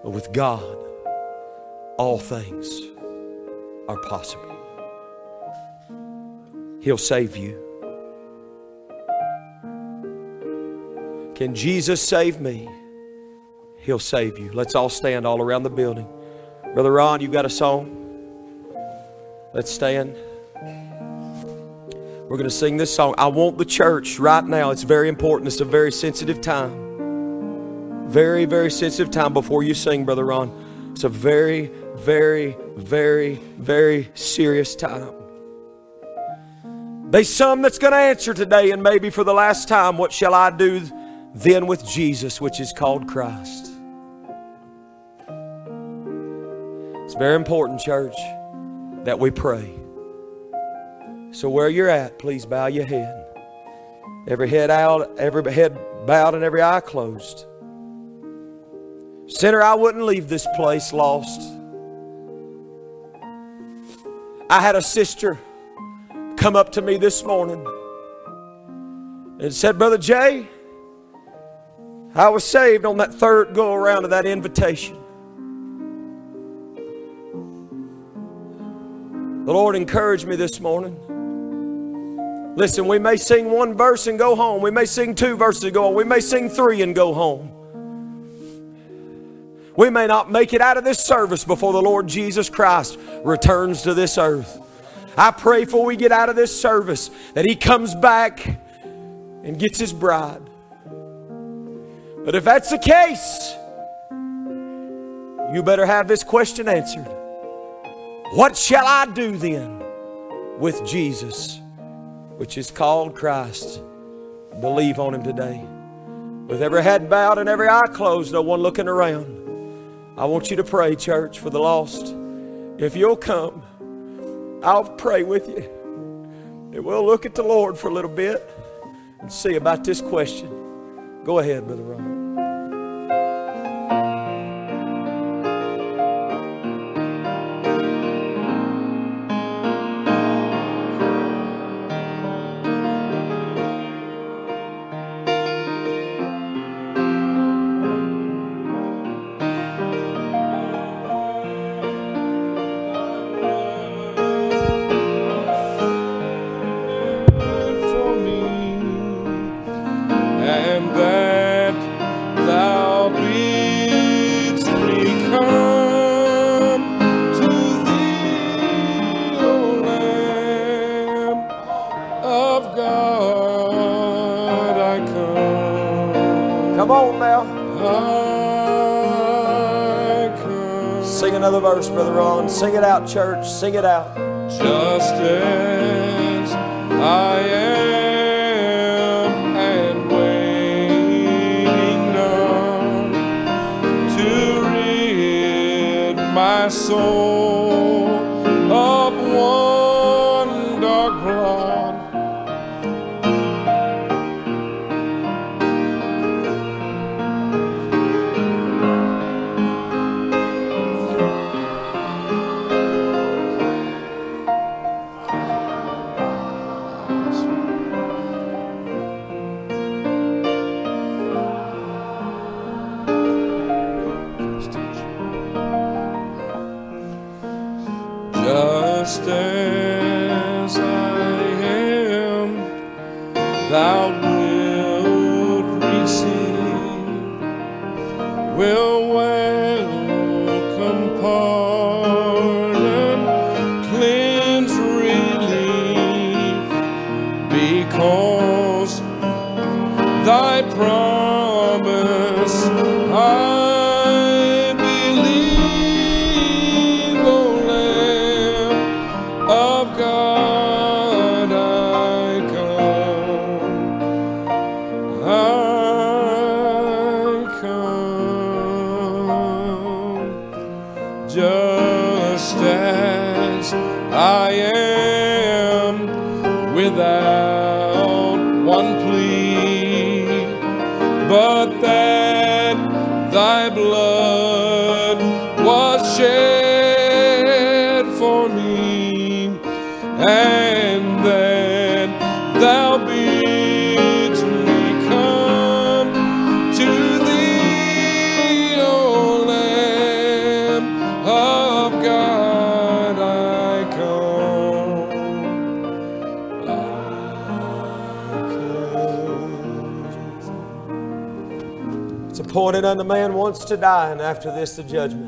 but with God all things are possible. He'll save you. Can Jesus save me? He'll save you. Let's all stand all around the building. Brother Ron, you got a song? Let's stand. We're going to sing this song. I want the church right now. It's very important. It's a very sensitive time. Very, very sensitive time before you sing, Brother Ron. It's a very, very, very, very serious time. There's some that's going to answer today, and maybe for the last time, what shall I do then with Jesus, which is called Christ? It's very important, church, that we pray. So where you're at, please bow your head. Every head out, every head bowed, and every eye closed. Sinner, I wouldn't leave this place lost. I had a sister come up to me this morning and said, Brother Jay, I was saved on that third go around of that invitation. The Lord encouraged me this morning. Listen, we may sing one verse and go home. We may sing two verses and go home. We may sing three and go home. We may not make it out of this service before the Lord Jesus Christ returns to this earth. I pray for we get out of this service that He comes back and gets His bride. But if that's the case, you better have this question answered. What shall I do then with Jesus, which is called Christ? Believe on him today. With every head bowed and every eye closed, no one looking around. I want you to pray, church, for the lost. If you'll come, I'll pray with you. And we'll look at the Lord for a little bit and see about this question. Go ahead, Brother Ron. Come. On now. Sing another verse, Brother Ron. Sing it out, church. Sing it out. just as I am once to die, and after this the judgment.